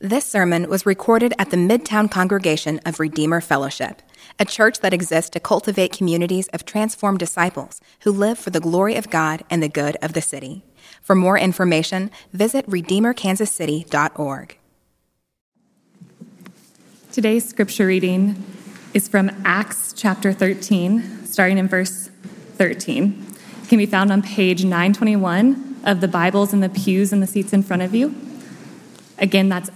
This sermon was recorded at the Midtown congregation of Redeemer Fellowship, a church that exists to cultivate communities of transformed disciples who live for the glory of God and the good of the city. For more information, visit redeemerkansascity.org. Today's scripture reading is from Acts chapter 13, starting in verse 13. It can be found on page 921 of the Bibles in the pews and the seats in front of you. Again, that's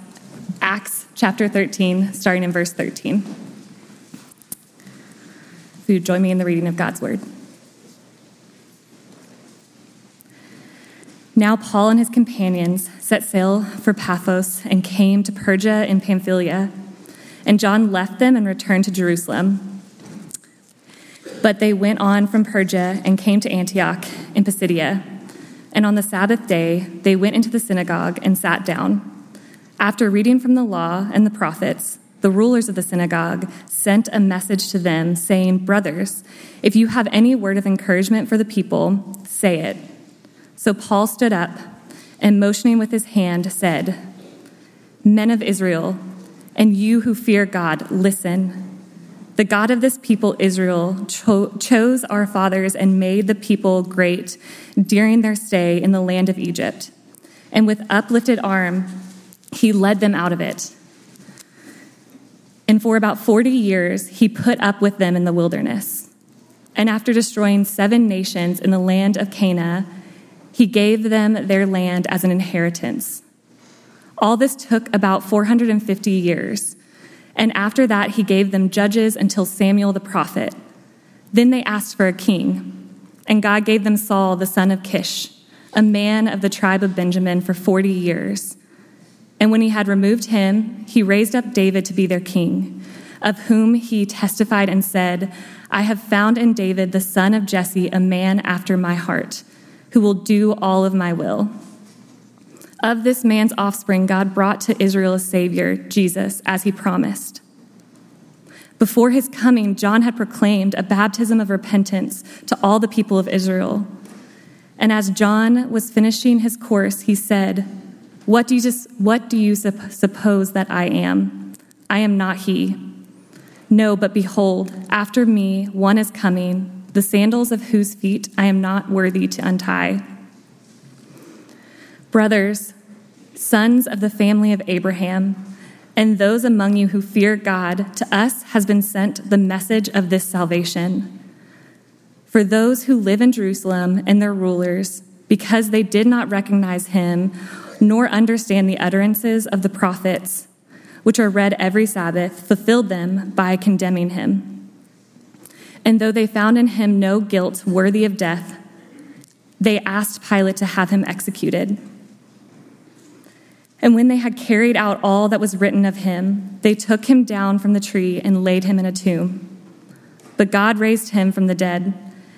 Acts chapter 13, starting in verse 13. So you join me in the reading of God's word. Now, Paul and his companions set sail for Paphos and came to Perga in Pamphylia. And John left them and returned to Jerusalem. But they went on from Perga and came to Antioch in Pisidia. And on the Sabbath day, they went into the synagogue and sat down. After reading from the law and the prophets, the rulers of the synagogue sent a message to them saying, Brothers, if you have any word of encouragement for the people, say it. So Paul stood up and, motioning with his hand, said, Men of Israel, and you who fear God, listen. The God of this people, Israel, cho- chose our fathers and made the people great during their stay in the land of Egypt. And with uplifted arm, he led them out of it. And for about 40 years, he put up with them in the wilderness. And after destroying seven nations in the land of Canaan, he gave them their land as an inheritance. All this took about 450 years. And after that, he gave them judges until Samuel the prophet. Then they asked for a king. And God gave them Saul, the son of Kish, a man of the tribe of Benjamin, for 40 years. And when he had removed him, he raised up David to be their king, of whom he testified and said, I have found in David, the son of Jesse, a man after my heart, who will do all of my will. Of this man's offspring, God brought to Israel a Savior, Jesus, as he promised. Before his coming, John had proclaimed a baptism of repentance to all the people of Israel. And as John was finishing his course, he said, what do you, just, what do you suppose that I am? I am not he. No, but behold, after me one is coming, the sandals of whose feet I am not worthy to untie. Brothers, sons of the family of Abraham, and those among you who fear God, to us has been sent the message of this salvation. For those who live in Jerusalem and their rulers, because they did not recognize him nor understand the utterances of the prophets, which are read every Sabbath, fulfilled them by condemning him. And though they found in him no guilt worthy of death, they asked Pilate to have him executed. And when they had carried out all that was written of him, they took him down from the tree and laid him in a tomb. But God raised him from the dead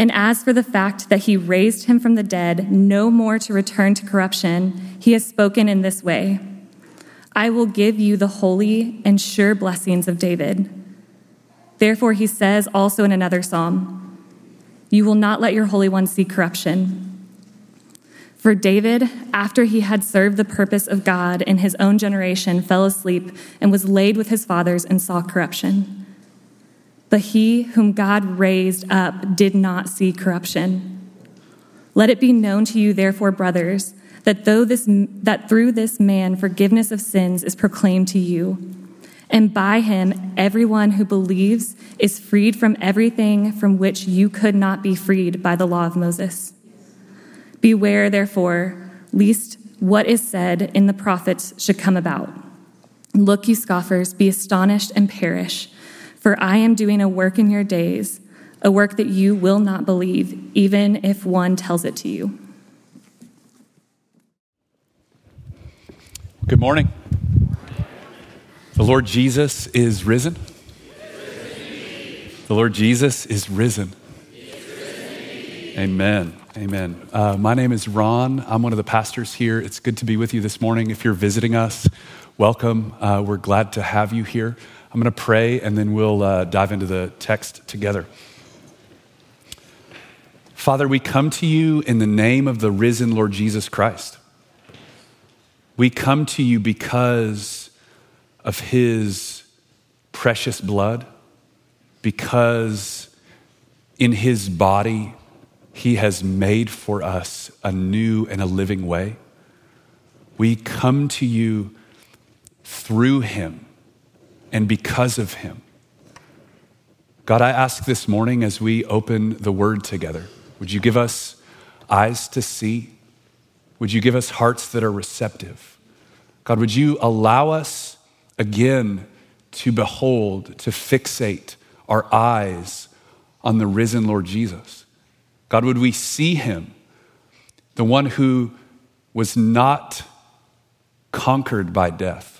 And as for the fact that he raised him from the dead, no more to return to corruption, he has spoken in this way I will give you the holy and sure blessings of David. Therefore, he says also in another psalm, You will not let your Holy One see corruption. For David, after he had served the purpose of God in his own generation, fell asleep and was laid with his fathers and saw corruption. But he whom God raised up did not see corruption. Let it be known to you, therefore, brothers, that, though this, that through this man forgiveness of sins is proclaimed to you, and by him everyone who believes is freed from everything from which you could not be freed by the law of Moses. Beware, therefore, lest what is said in the prophets should come about. Look, you scoffers, be astonished and perish. For I am doing a work in your days, a work that you will not believe, even if one tells it to you. Good morning. The Lord Jesus is risen. The Lord Jesus is risen. Amen. Amen. Uh, my name is Ron. I'm one of the pastors here. It's good to be with you this morning. If you're visiting us, welcome. Uh, we're glad to have you here. I'm going to pray and then we'll uh, dive into the text together. Father, we come to you in the name of the risen Lord Jesus Christ. We come to you because of his precious blood because in his body, he has made for us a new and a living way. We come to you through him and because of him. God, I ask this morning as we open the word together, would you give us eyes to see? Would you give us hearts that are receptive? God, would you allow us again to behold, to fixate our eyes on the risen Lord Jesus. God, would we see him, the one who was not conquered by death,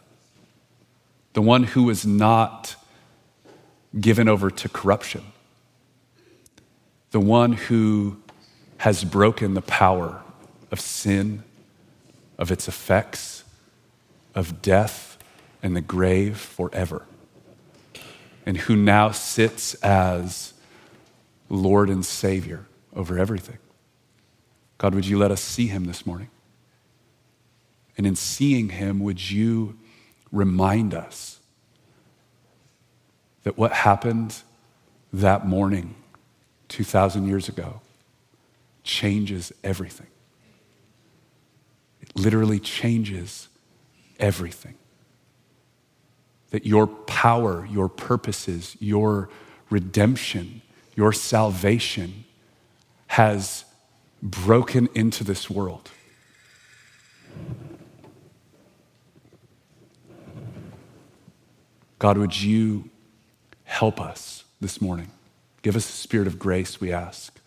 the one who was not given over to corruption, the one who has broken the power of sin, of its effects, of death and the grave forever and who now sits as Lord and Savior over everything. God, would you let us see him this morning? And in seeing him, would you remind us that what happened that morning 2,000 years ago changes everything? It literally changes everything that your power, your purposes, your redemption, your salvation has broken into this world. God, would you help us this morning? Give us a spirit of grace, we ask,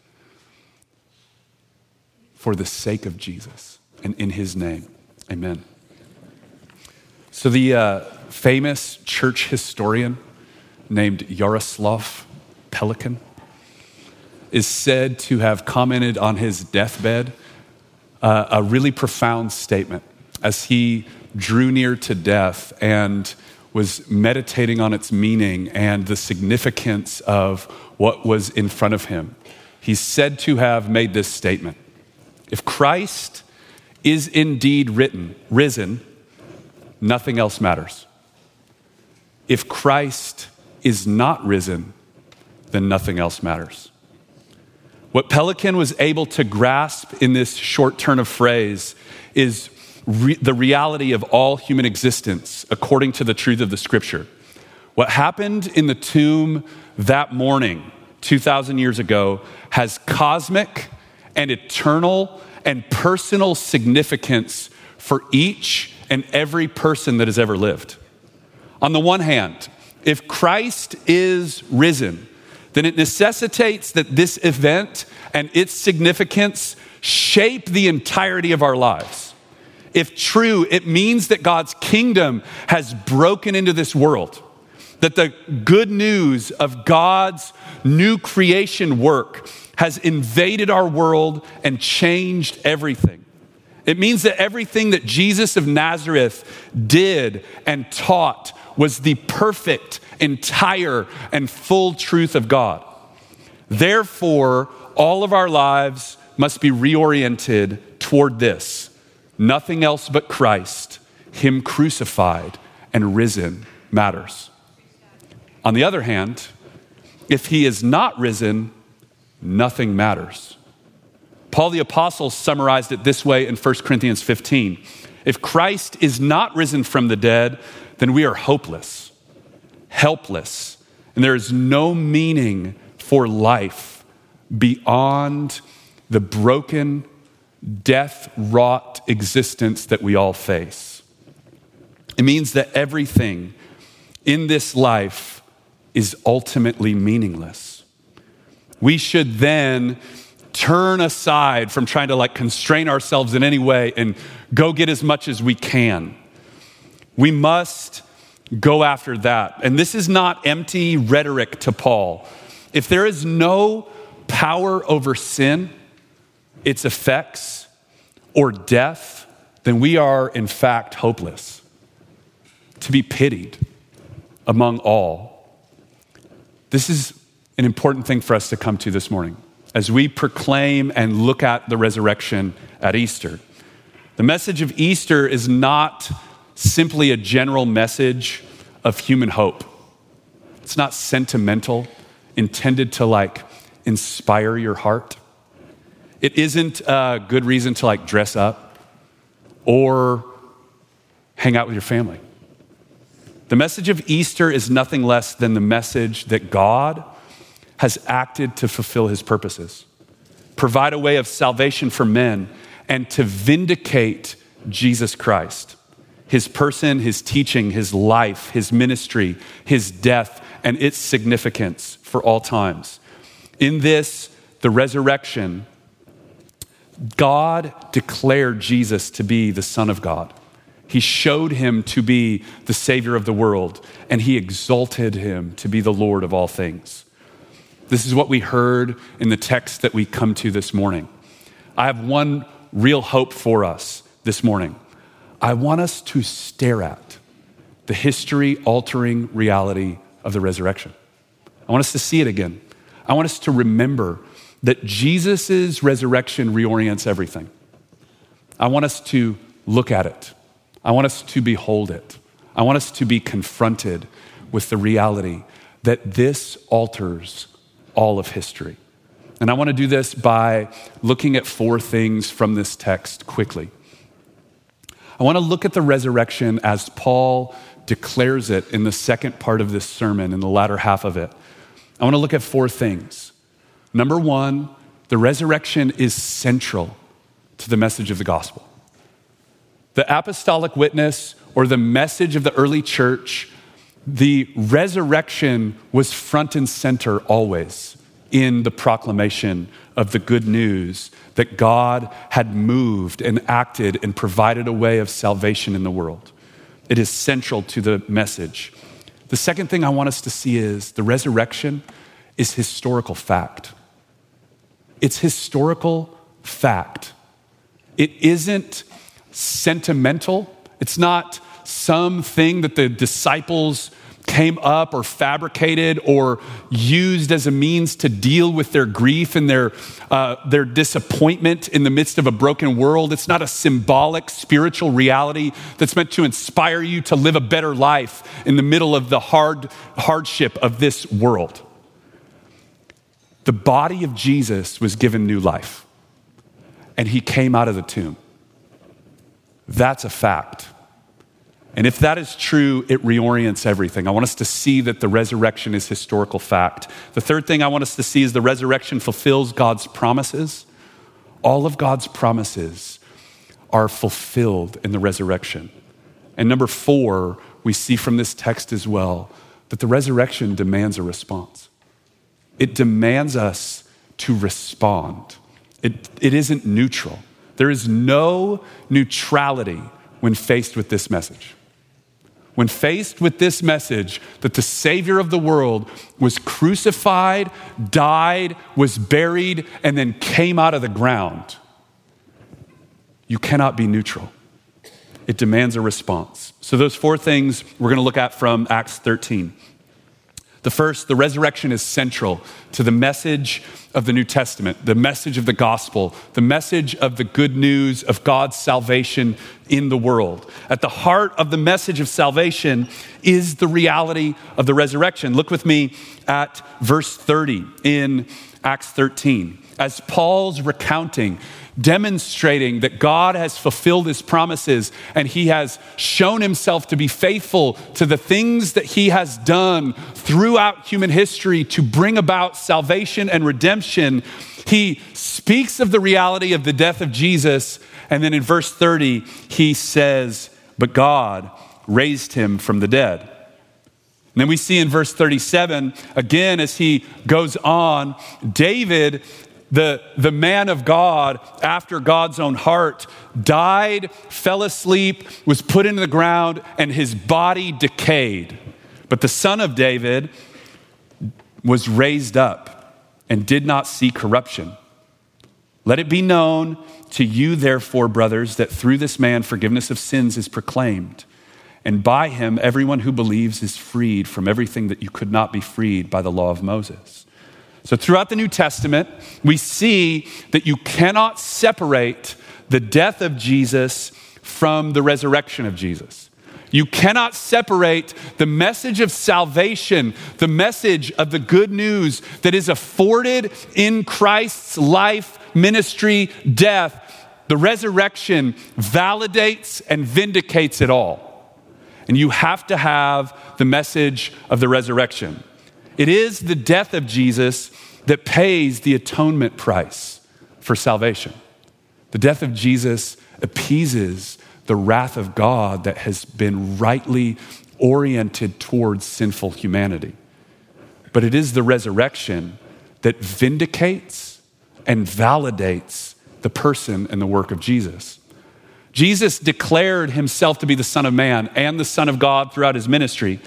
for the sake of Jesus and in his name. Amen. So, the. Uh, famous church historian named Yaroslav Pelikan is said to have commented on his deathbed uh, a really profound statement as he drew near to death and was meditating on its meaning and the significance of what was in front of him. He's said to have made this statement If Christ is indeed written, risen, nothing else matters. If Christ is not risen, then nothing else matters. What Pelikan was able to grasp in this short turn of phrase is re- the reality of all human existence according to the truth of the scripture. What happened in the tomb that morning, 2,000 years ago, has cosmic and eternal and personal significance for each and every person that has ever lived. On the one hand, if Christ is risen, then it necessitates that this event and its significance shape the entirety of our lives. If true, it means that God's kingdom has broken into this world, that the good news of God's new creation work has invaded our world and changed everything. It means that everything that Jesus of Nazareth did and taught was the perfect, entire, and full truth of God. Therefore, all of our lives must be reoriented toward this nothing else but Christ, Him crucified and risen, matters. On the other hand, if He is not risen, nothing matters. Paul the Apostle summarized it this way in 1 Corinthians 15. If Christ is not risen from the dead, then we are hopeless, helpless, and there is no meaning for life beyond the broken, death wrought existence that we all face. It means that everything in this life is ultimately meaningless. We should then turn aside from trying to like constrain ourselves in any way and go get as much as we can. We must go after that. And this is not empty rhetoric to Paul. If there is no power over sin, its effects, or death, then we are in fact hopeless, to be pitied among all. This is an important thing for us to come to this morning as we proclaim and look at the resurrection at Easter. The message of Easter is not simply a general message of human hope. It's not sentimental, intended to like inspire your heart. It isn't a good reason to like dress up or hang out with your family. The message of Easter is nothing less than the message that God has acted to fulfill his purposes, provide a way of salvation for men, and to vindicate Jesus Christ, his person, his teaching, his life, his ministry, his death, and its significance for all times. In this, the resurrection, God declared Jesus to be the Son of God. He showed him to be the Savior of the world, and he exalted him to be the Lord of all things. This is what we heard in the text that we come to this morning. I have one real hope for us this morning. I want us to stare at the history altering reality of the resurrection. I want us to see it again. I want us to remember that Jesus' resurrection reorients everything. I want us to look at it. I want us to behold it. I want us to be confronted with the reality that this alters all of history. And I want to do this by looking at four things from this text quickly. I want to look at the resurrection as Paul declares it in the second part of this sermon, in the latter half of it. I want to look at four things. Number one, the resurrection is central to the message of the gospel. The apostolic witness or the message of the early church, the resurrection was front and center always in the proclamation of the good news that God had moved and acted and provided a way of salvation in the world. It is central to the message. The second thing I want us to see is the resurrection is historical fact. It's historical fact. It isn't sentimental. It's not something that the disciples came up or fabricated or used as a means to deal with their grief and their, uh, their disappointment in the midst of a broken world. It's not a symbolic spiritual reality that's meant to inspire you to live a better life in the middle of the hard hardship of this world. The body of Jesus was given new life, and he came out of the tomb. That's a fact. And if that is true, it reorients everything. I want us to see that the resurrection is historical fact. The third thing I want us to see is the resurrection fulfills God's promises. All of God's promises are fulfilled in the resurrection. And number four, we see from this text as well that the resurrection demands a response. It demands us to respond. It, it isn't neutral. There is no neutrality when faced with this message when faced with this message that the Savior of the world was crucified, died, was buried, and then came out of the ground, you cannot be neutral. It demands a response. So, those four things we're going to look at from Acts 13. The first, the resurrection is central to the message of the New Testament, the message of the gospel, the message of the good news of God's salvation in the world. At the heart of the message of salvation is the reality of the resurrection. Look with me at verse 30 in Acts 13. As Paul's recounting demonstrating that God has fulfilled his promises and he has shown himself to be faithful to the things that he has done throughout human history to bring about salvation and redemption. He speaks of the reality of the death of Jesus. And then in verse 30, he says, But God raised him from the dead. And then we see in verse 37, again, as he goes on, David the, the man of God, after God's own heart, died, fell asleep, was put into the ground, and his body decayed. But the son of David was raised up and did not see corruption. Let it be known to you, therefore, brothers, that through this man forgiveness of sins is proclaimed. And by him, everyone who believes is freed from everything that you could not be freed by the law of Moses. So, throughout the New Testament, we see that you cannot separate the death of Jesus from the resurrection of Jesus. You cannot separate the message of salvation, the message of the good news that is afforded in Christ's life, ministry, death. The resurrection validates and vindicates it all. And you have to have the message of the resurrection. It is the death of Jesus that pays the atonement price for salvation. The death of Jesus appeases the wrath of God that has been rightly oriented towards sinful humanity. But it is the resurrection that vindicates and validates the person and the work of Jesus. Jesus declared himself to be the Son of Man and the Son of God throughout his ministry,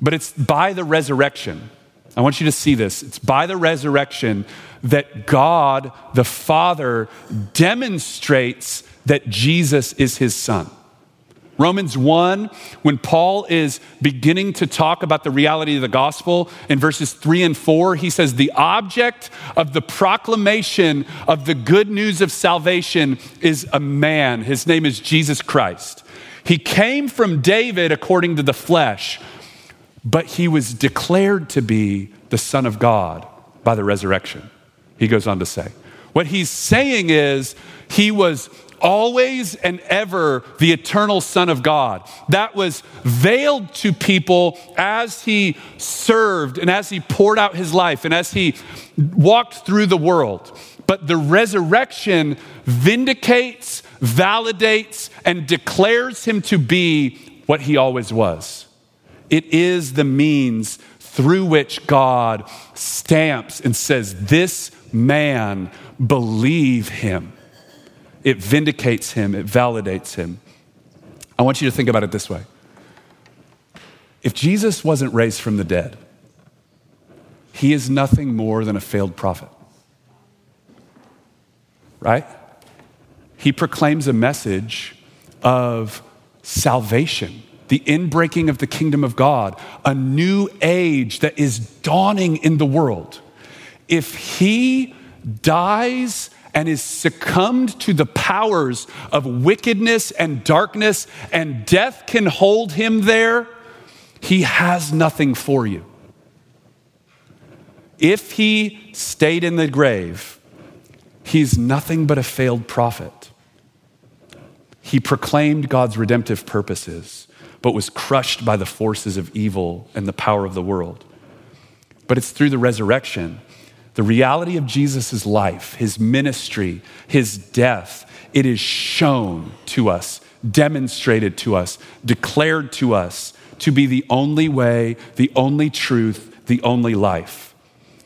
but it's by the resurrection. I want you to see this. It's by the resurrection that God, the Father, demonstrates that Jesus is his Son. Romans 1, when Paul is beginning to talk about the reality of the gospel in verses 3 and 4, he says, The object of the proclamation of the good news of salvation is a man. His name is Jesus Christ. He came from David according to the flesh, but he was declared to be the Son of God by the resurrection. He goes on to say. What he's saying is, he was always and ever the eternal Son of God. That was veiled to people as he served and as he poured out his life and as he walked through the world. But the resurrection vindicates, validates, and declares him to be what he always was. It is the means through which God stamps and says, This man, believe him it vindicates him, it validates him. I want you to think about it this way if Jesus wasn't raised from the dead, he is nothing more than a failed prophet. Right? He proclaims a message of salvation, the inbreaking of the kingdom of God, a new age that is dawning in the world. If he dies and is succumbed to the powers of wickedness and darkness, and death can hold him there, he has nothing for you. If he stayed in the grave, he's nothing but a failed prophet. He proclaimed God's redemptive purposes, but was crushed by the forces of evil and the power of the world. But it's through the resurrection the reality of Jesus' life, his ministry, his death, it is shown to us, demonstrated to us, declared to us to be the only way, the only truth, the only life.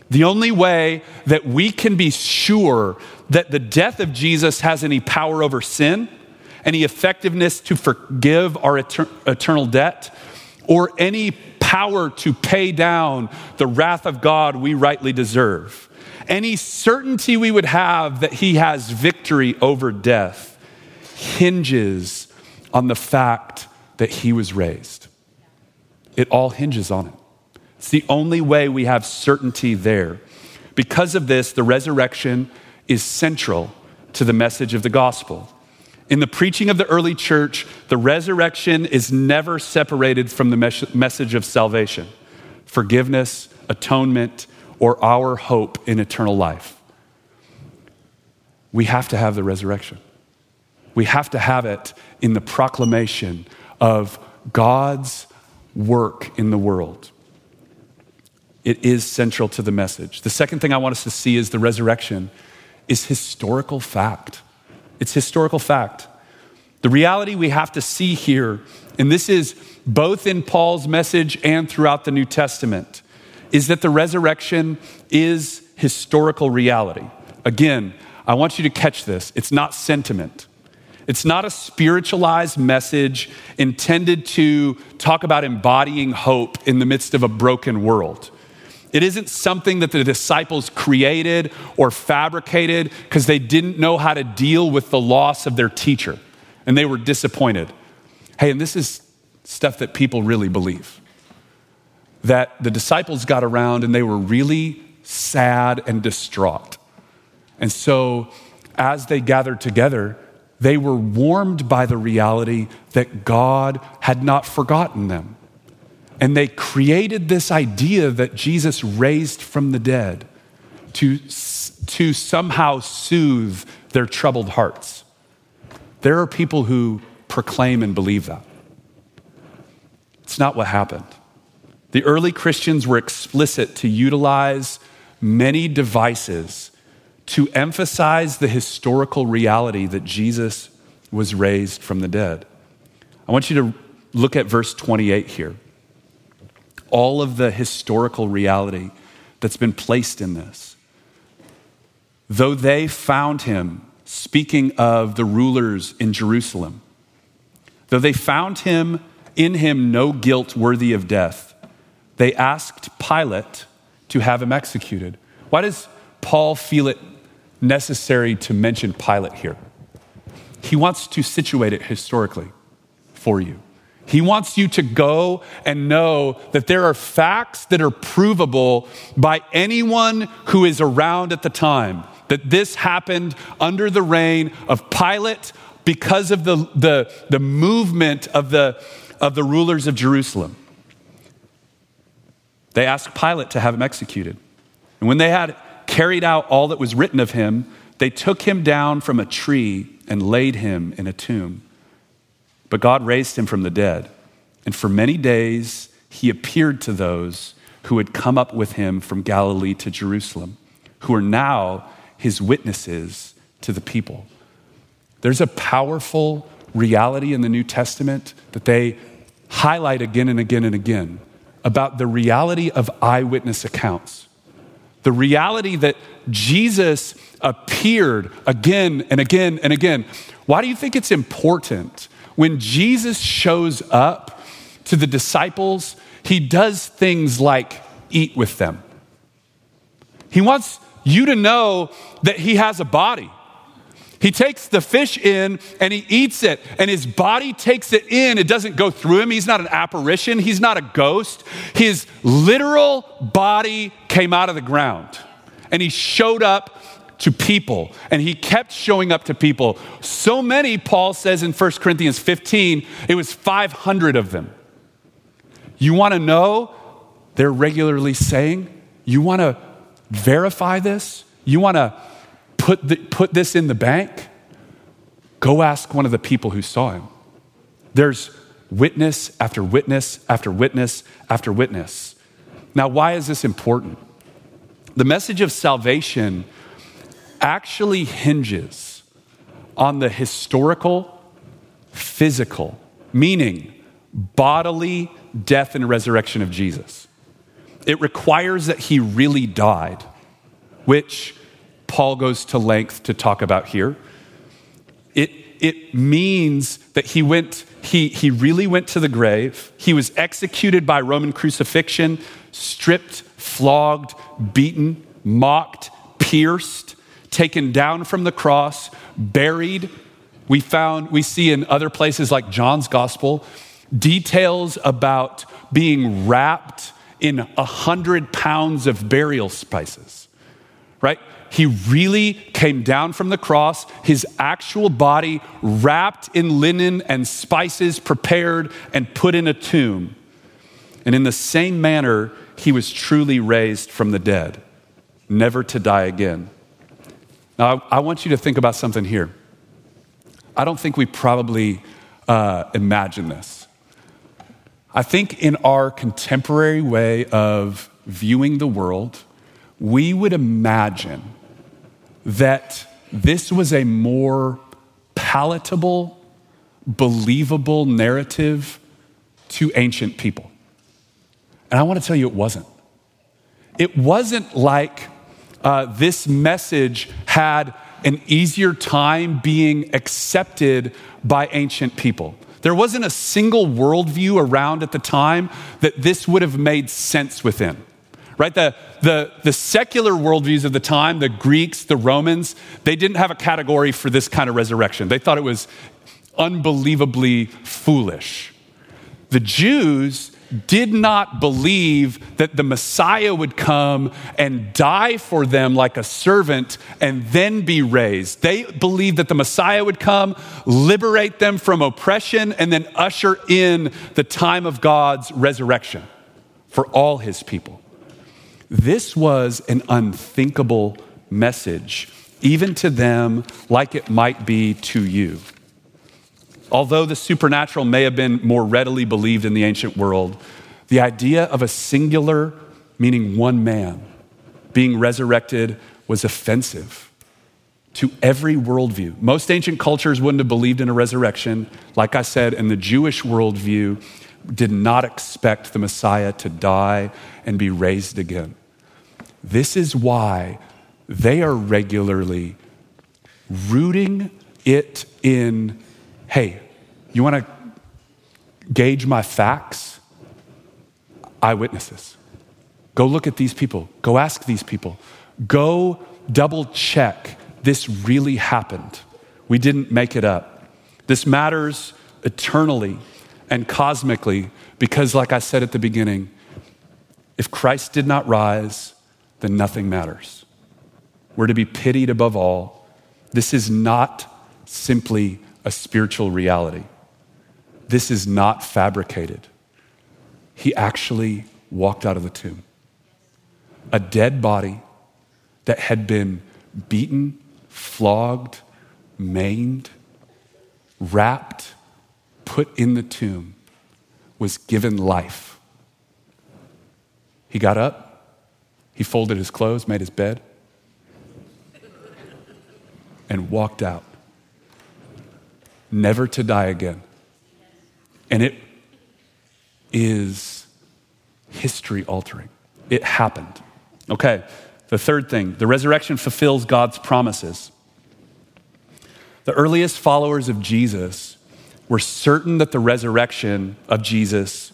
The only way that we can be sure that the death of Jesus has any power over sin, any effectiveness to forgive our eternal debt, or any power to pay down the wrath of God we rightly deserve. Any certainty we would have that he has victory over death hinges on the fact that he was raised. It all hinges on it. It's the only way we have certainty there. Because of this, the resurrection is central to the message of the gospel. In the preaching of the early church, the resurrection is never separated from the mes- message of salvation, forgiveness, atonement, or our hope in eternal life. We have to have the resurrection. We have to have it in the proclamation of God's work in the world. It is central to the message. The second thing I want us to see is the resurrection is historical fact. It's historical fact. The reality we have to see here, and this is both in Paul's message and throughout the New Testament, is that the resurrection is historical reality. Again, I want you to catch this. It's not sentiment. It's not a spiritualized message intended to talk about embodying hope in the midst of a broken world. It isn't something that the disciples created or fabricated because they didn't know how to deal with the loss of their teacher and they were disappointed. Hey, and this is stuff that people really believe. That the disciples got around and they were really sad and distraught. And so, as they gathered together, they were warmed by the reality that God had not forgotten them. And they created this idea that Jesus raised from the dead to, to somehow soothe their troubled hearts. There are people who proclaim and believe that. It's not what happened. The early Christians were explicit to utilize many devices to emphasize the historical reality that Jesus was raised from the dead. I want you to look at verse 28 here all of the historical reality that's been placed in this. Though they found him, speaking of the rulers in Jerusalem, though they found him in him no guilt worthy of death, they asked Pilate to have him executed. Why does Paul feel it necessary to mention Pilate here? He wants to situate it historically for you. He wants you to go and know that there are facts that are provable by anyone who is around at the time. That this happened under the reign of Pilate because of the, the, the movement of the, of the rulers of Jerusalem. They asked Pilate to have him executed. And when they had carried out all that was written of him, they took him down from a tree and laid him in a tomb. But God raised him from the dead. And for many days, he appeared to those who had come up with him from Galilee to Jerusalem, who are now his witnesses to the people. There's a powerful reality in the New Testament that they highlight again and again and again about the reality of eyewitness accounts. The reality that Jesus appeared again and again and again. Why do you think it's important when Jesus shows up to the disciples, he does things like eat with them. He wants you to know that he has a body. He takes the fish in and he eats it, and his body takes it in. It doesn't go through him. He's not an apparition, he's not a ghost. His literal body came out of the ground, and he showed up to people, and he kept showing up to people. So many, Paul says in 1 Corinthians 15, it was 500 of them. You want to know? They're regularly saying, You want to verify this? You want to put, put this in the bank? Go ask one of the people who saw him. There's witness after witness after witness after witness. Now, why is this important? The message of salvation actually hinges on the historical, physical, meaning bodily death and resurrection of Jesus. It requires that he really died, which Paul goes to length to talk about here. It, it means that he went, he, he really went to the grave. He was executed by Roman crucifixion, stripped, flogged, beaten, mocked, pierced, taken down from the cross, buried. We found, we see in other places like John's gospel, details about being wrapped in a hundred pounds of burial spices, right? He really came down from the cross, his actual body wrapped in linen and spices, prepared and put in a tomb. And in the same manner, he was truly raised from the dead, never to die again. Now, I, want you to think about something here. I don't think we probably uh, imagine this. I think in our contemporary way of viewing the world, we would imagine that this was a more palatable, believable narrative to ancient people. And I want to tell you, it wasn't. It wasn't like uh, this message had an easier time being accepted by ancient people. There wasn't a single worldview around at the time that this would have made sense within. right? The, the, the secular worldviews of the time, the Greeks, the Romans, they didn't have a category for this kind of resurrection. They thought it was unbelievably foolish. The Jews did not believe that the Messiah would come and die for them like a servant and then be raised. They believed that the Messiah would come, liberate them from oppression, and then usher in the time of God's resurrection for all his people. This was an unthinkable message, even to them, like it might be to you. Although the supernatural may have been more readily believed in the ancient world, the idea of a singular, meaning one man, being resurrected was offensive to every worldview. Most ancient cultures wouldn't have believed in a resurrection. Like I said, in the Jewish worldview, did not expect the Messiah to die and be raised again. This is why they are regularly rooting it in hey, you want to gauge my facts? Eyewitnesses. Go look at these people. Go ask these people. Go double check this really happened. We didn't make it up. This matters eternally and cosmically because, like I said at the beginning, if Christ did not rise, then nothing matters. We're to be pitied above all. This is not simply a spiritual reality. This is not fabricated. He actually walked out of the tomb. A dead body that had been beaten, flogged, maimed, wrapped, put in the tomb, was given life. He got up, he folded his clothes, made his bed, and walked out never to die again. And it is history altering. It happened. Okay, the third thing the resurrection fulfills God's promises. The earliest followers of Jesus were certain that the resurrection of Jesus,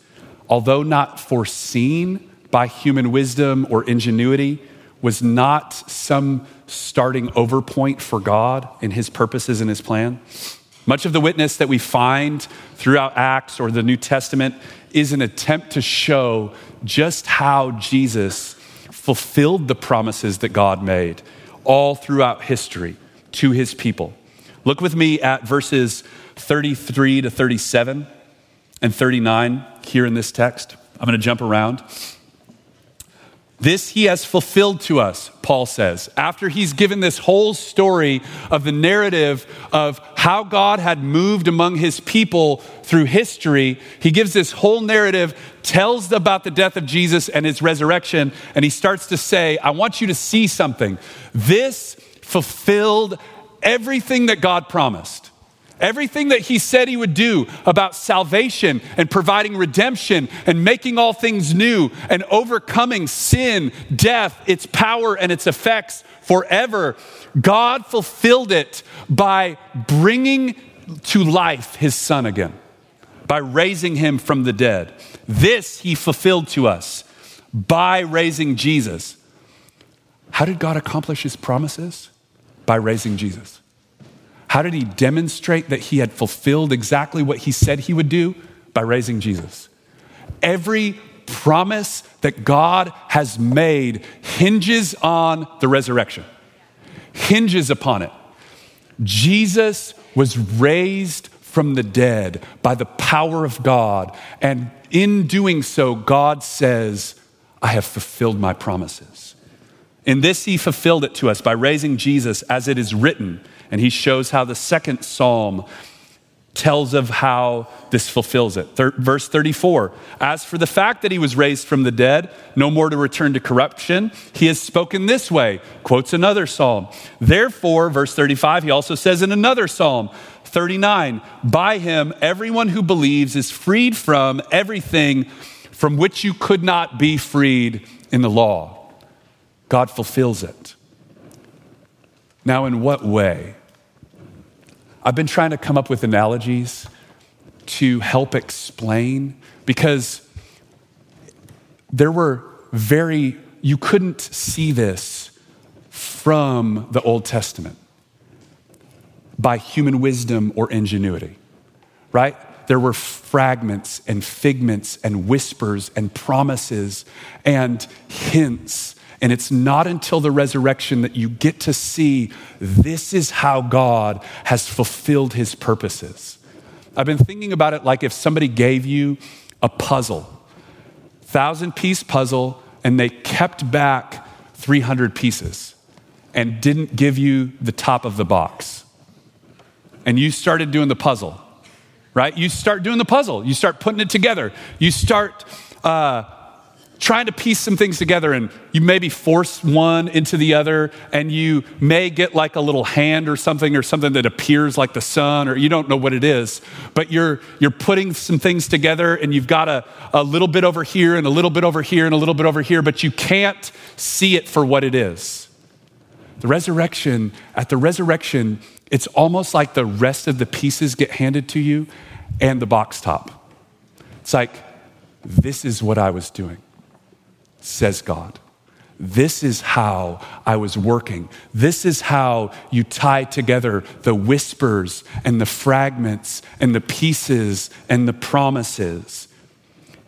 although not foreseen by human wisdom or ingenuity, was not some starting over point for God in his purposes and his plan. Much of the witness that we find throughout Acts or the New Testament is an attempt to show just how Jesus fulfilled the promises that God made all throughout history to his people. Look with me at verses 33 to 37 and 39 here in this text. I'm going to jump around. This he has fulfilled to us, Paul says, after he's given this whole story of the narrative of how God had moved among his people through history. He gives this whole narrative, tells about the death of Jesus and his resurrection, and he starts to say, I want you to see something. This fulfilled everything that God promised. Everything that he said he would do about salvation and providing redemption and making all things new and overcoming sin, death, its power, and its effects forever, God fulfilled it by bringing to life his son again, by raising him from the dead. This he fulfilled to us by raising Jesus. How did God accomplish his promises? By raising Jesus. How did he demonstrate that he had fulfilled exactly what he said he would do? By raising Jesus. Every promise that God has made hinges on the resurrection, hinges upon it. Jesus was raised from the dead by the power of God. And in doing so, God says, I have fulfilled my promises. In this, he fulfilled it to us by raising Jesus as it is written. And he shows how the second psalm tells of how this fulfills it. Thir- verse 34 As for the fact that he was raised from the dead, no more to return to corruption, he has spoken this way, quotes another psalm. Therefore, verse 35, he also says in another psalm, 39, by him, everyone who believes is freed from everything from which you could not be freed in the law. God fulfills it. Now, in what way? I've been trying to come up with analogies to help explain because there were very you couldn't see this from the Old Testament by human wisdom or ingenuity, right? There were fragments and figments and whispers and promises and hints. And it's not until the resurrection that you get to see this is how God has fulfilled his purposes. I've been thinking about it like if somebody gave you a puzzle, thousand piece puzzle, and they kept back 300 pieces and didn't give you the top of the box. And you started doing the puzzle, right? You start doing the puzzle. You start putting it together. You start uh, trying to piece some things together, and you maybe force one into the other, and you may get like a little hand or something, or something that appears like the sun, or you don't know what it is. But you're you're putting some things together, and you've got a, a little bit over here, and a little bit over here, and a little bit over here, but you can't see it for what it is. The resurrection, at the resurrection, it's almost like the rest of the pieces get handed to you and the box top. It's like, this is what I was doing, says God. This is how I was working. This is how you tie together the whispers and the fragments and the pieces and the promises.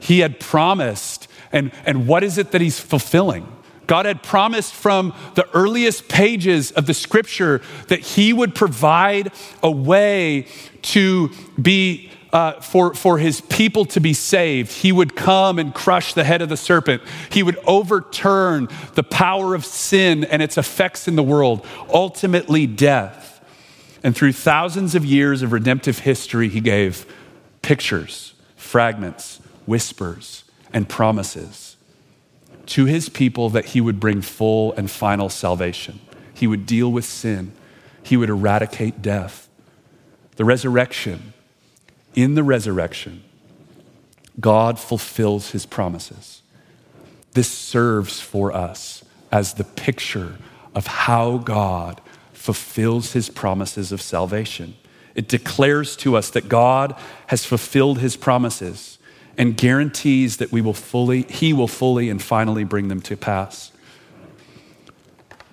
He had promised, and, and what is it that he's fulfilling? God had promised from the earliest pages of the scripture that He would provide a way to be. Uh, for, for his people to be saved, he would come and crush the head of the serpent. He would overturn the power of sin and its effects in the world, ultimately death. And through thousands of years of redemptive history, he gave pictures, fragments, whispers, and promises to his people that he would bring full and final salvation. He would deal with sin, he would eradicate death. The resurrection, in the resurrection, God fulfills his promises. This serves for us as the picture of how God fulfills his promises of salvation. It declares to us that God has fulfilled his promises and guarantees that we will fully, he will fully and finally bring them to pass.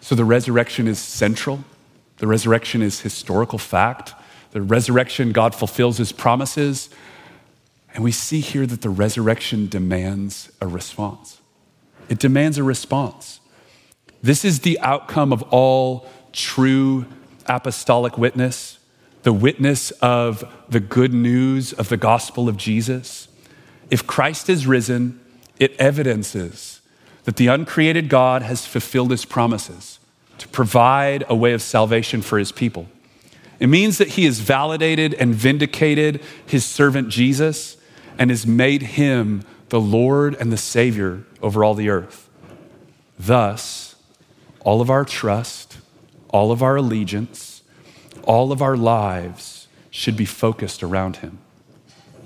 So the resurrection is central. The resurrection is historical fact. The resurrection, God fulfills his promises. And we see here that the resurrection demands a response. It demands a response. This is the outcome of all true apostolic witness, the witness of the good news of the gospel of Jesus. If Christ is risen, it evidences that the uncreated God has fulfilled his promises to provide a way of salvation for his people. It means that he has validated and vindicated his servant Jesus and has made him the Lord and the Savior over all the earth. Thus, all of our trust, all of our allegiance, all of our lives should be focused around him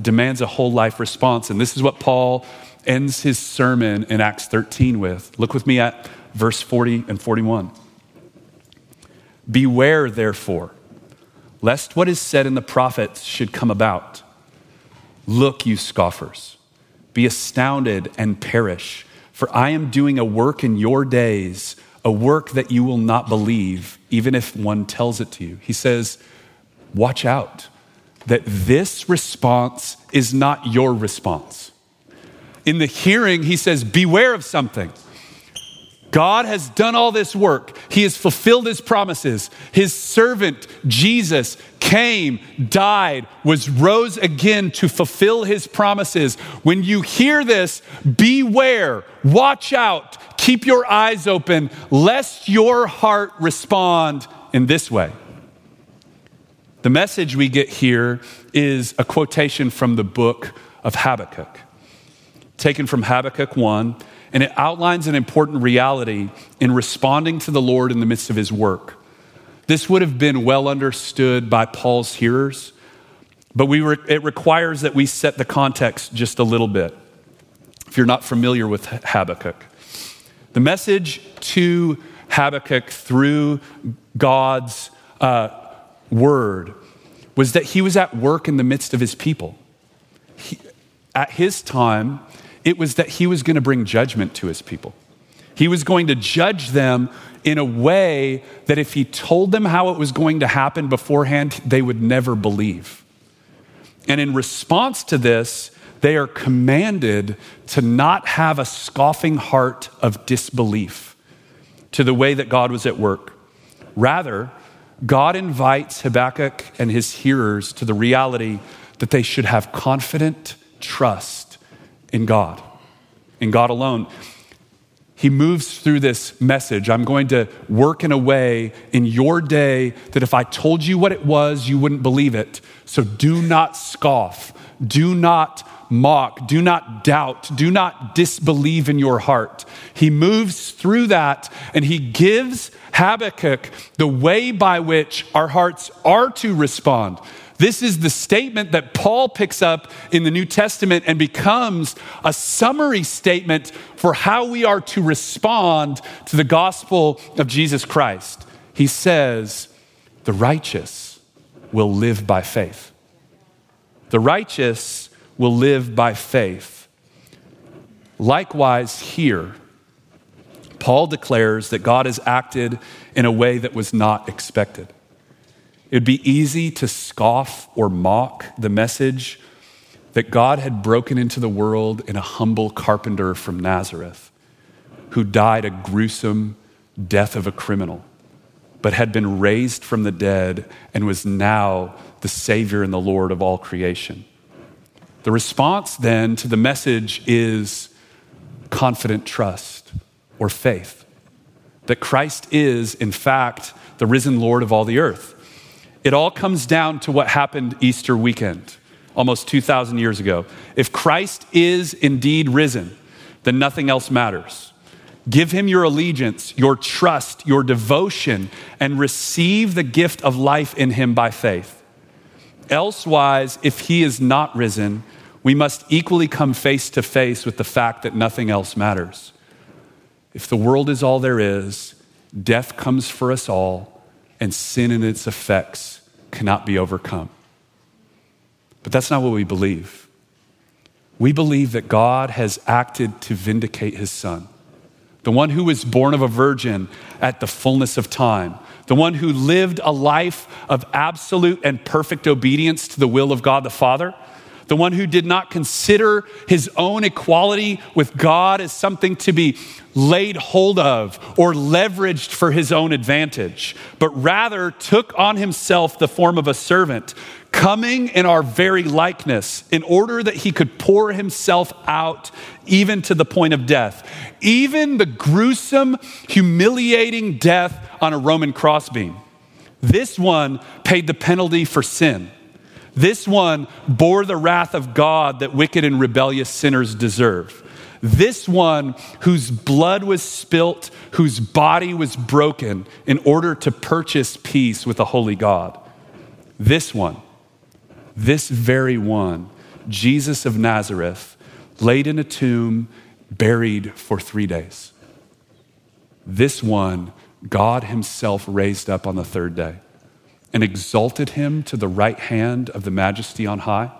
demands a whole life response. And this is what Paul ends his sermon in Acts 13 with. Look with me at verse 40 and 41. Beware, therefore, lest what is said in the prophets should come about. Look, you scoffers, be astounded and perish, for I am doing a work in your days, a work that you will not believe, even if one tells it to you. He says, Watch out that this response is not your response. In the hearing, he says, Beware of something. God has done all this work. He has fulfilled his promises. His servant, Jesus, came, died, was rose again to fulfill his promises. When you hear this, beware, watch out, keep your eyes open, lest your heart respond in this way. The message we get here is a quotation from the book of Habakkuk, taken from Habakkuk 1, and it outlines an important reality in responding to the Lord in the midst of his work. This would have been well understood by Paul's hearers, but we re- it requires that we set the context just a little bit. If you're not familiar with Habakkuk, the message to Habakkuk through God's uh, word was that he was at work in the midst of his people. He, at his time, it was that he was going to bring judgment to his people. He was going to judge them in a way that if he told them how it was going to happen beforehand, they would never believe. And in response to this, they are commanded to not have a scoffing heart of disbelief to the way that God was at work. Rather, God invites Habakkuk and his hearers to the reality that they should have confident trust in God, in God alone. He moves through this message. I'm going to work in a way in your day that if I told you what it was, you wouldn't believe it. So do not scoff. Do not mock, do not doubt, do not disbelieve in your heart. He moves through that and he gives Habakkuk the way by which our hearts are to respond. This is the statement that Paul picks up in the New Testament and becomes a summary statement for how we are to respond to the gospel of Jesus Christ. He says, The righteous will live by faith. The righteous will live by faith. Likewise, here, Paul declares that God has acted in a way that was not expected. It would be easy to scoff or mock the message that God had broken into the world in a humble carpenter from Nazareth who died a gruesome death of a criminal, but had been raised from the dead and was now the Savior and the Lord of all creation. The response then to the message is confident trust or faith that Christ is, in fact, the risen Lord of all the earth. It all comes down to what happened Easter weekend, almost 2,000 years ago. If Christ is indeed risen, then nothing else matters. Give him your allegiance, your trust, your devotion, and receive the gift of life in him by faith. Elsewise, if he is not risen, we must equally come face to face with the fact that nothing else matters. If the world is all there is, death comes for us all, and sin and its effects cannot be overcome. But that's not what we believe. We believe that God has acted to vindicate his son, the one who was born of a virgin at the fullness of time, the one who lived a life of absolute and perfect obedience to the will of God the Father, the one who did not consider his own equality with God as something to be laid hold of or leveraged for his own advantage, but rather took on himself the form of a servant, coming in our very likeness in order that he could pour himself out even to the point of death, even the gruesome, humiliating death on a Roman crossbeam. This one paid the penalty for sin. This one bore the wrath of God that wicked and rebellious sinners deserve. This one whose blood was spilt, whose body was broken in order to purchase peace with a holy God. This one, this very one, Jesus of Nazareth, laid in a tomb, buried for three days. This one God Himself raised up on the third day and exalted Him to the right hand of the majesty on high,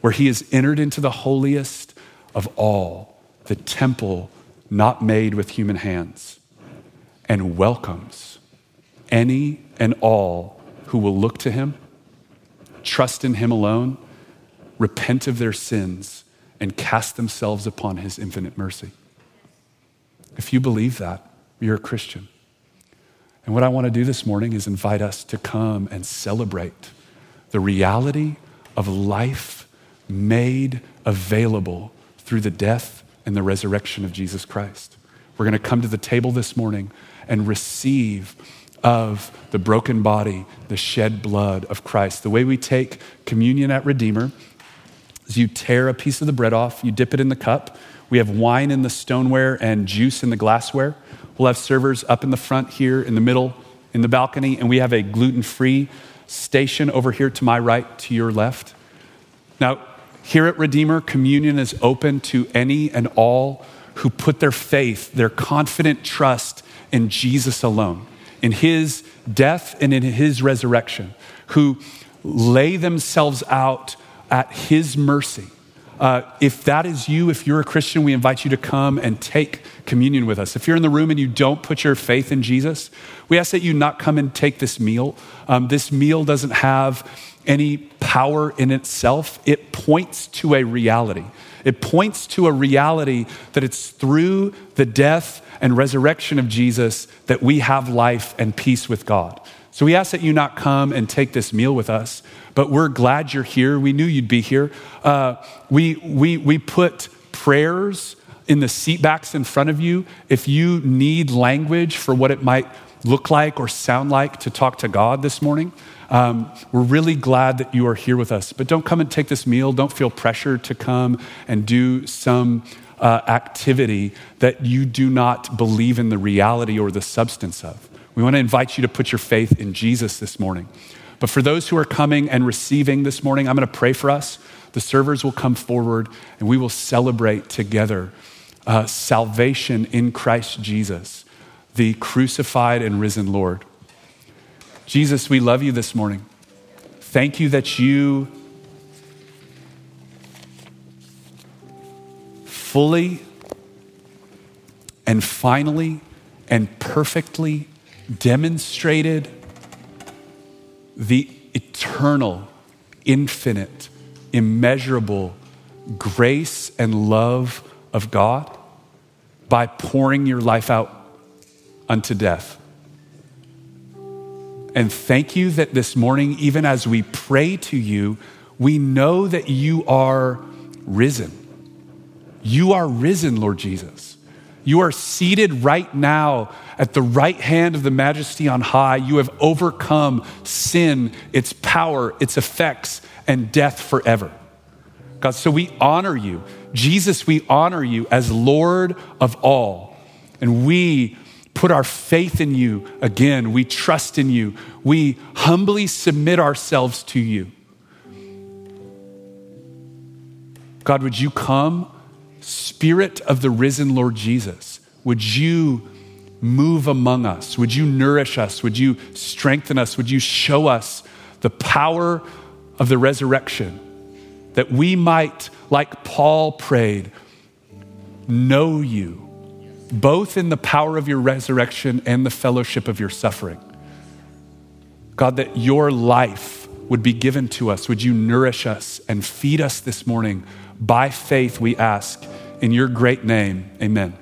where He has entered into the holiest of all, the temple not made with human hands, and welcomes any and all who will look to Him, trust in Him alone, repent of their sins, and cast themselves upon His infinite mercy. If you believe that, you're a Christian. And what I want to do this morning is invite us to come and celebrate the reality of life made available through the death and the resurrection of Jesus Christ. We're going to come to the table this morning and receive of the broken body, the shed blood of Christ. The way we take communion at Redeemer is you tear a piece of the bread off, you dip it in the cup. We have wine in the stoneware and juice in the glassware. We'll have servers up in the front here, in the middle, in the balcony, and we have a gluten free station over here to my right, to your left. Now, here at Redeemer, communion is open to any and all who put their faith, their confident trust in Jesus alone, in his death and in his resurrection, who lay themselves out at his mercy Uh, if that is you, if you're a Christian, we invite you to come and take communion with us. If you're in the room and you don't put your faith in Jesus, we ask that you not come and take this meal. Um, this meal doesn't have any power in itself, it points to a reality. It points to a reality that it's through the death and resurrection of Jesus that we have life and peace with God. So we ask that you not come and take this meal with us, but we're glad you're here. We knew you'd be here. Uh, we, we, we put prayers in the seat backs in front of you. If you need language for what it might look like or sound like to talk to God this morning, um, we're really glad that you are here with us. But don't come and take this meal. Don't feel pressure to come and do some uh, activity that you do not believe in the reality or the substance of. We want to invite you to put your faith in Jesus this morning. But for those who are coming and receiving this morning, I'm going to pray for us. The servers will come forward and we will celebrate together uh, salvation in Christ Jesus, the crucified and risen Lord. Jesus, we love you this morning. Thank you that you fully and finally and perfectly demonstrated the eternal, infinite, immeasurable grace and love of God by pouring your life out unto death. And thank you that this morning, even as we pray to you, we know that you are risen. You are risen, Lord Jesus. You are seated right now at the right hand of the majesty on high. You have overcome sin, its power, its effects, and death forever. God, so we honor you. Jesus, we honor you as Lord of all. And we put our faith in you again. We trust in you. We humbly submit ourselves to you. God, would you come, Spirit of the risen Lord Jesus? Would you move among us? Would you nourish us? Would you strengthen us? Would you show us the power of the resurrection that we might, like Paul prayed, know you both in the power of your resurrection and the fellowship of your suffering. God, that your life would be given to us. Would you nourish us and feed us this morning? By faith, we ask. In your great name, amen.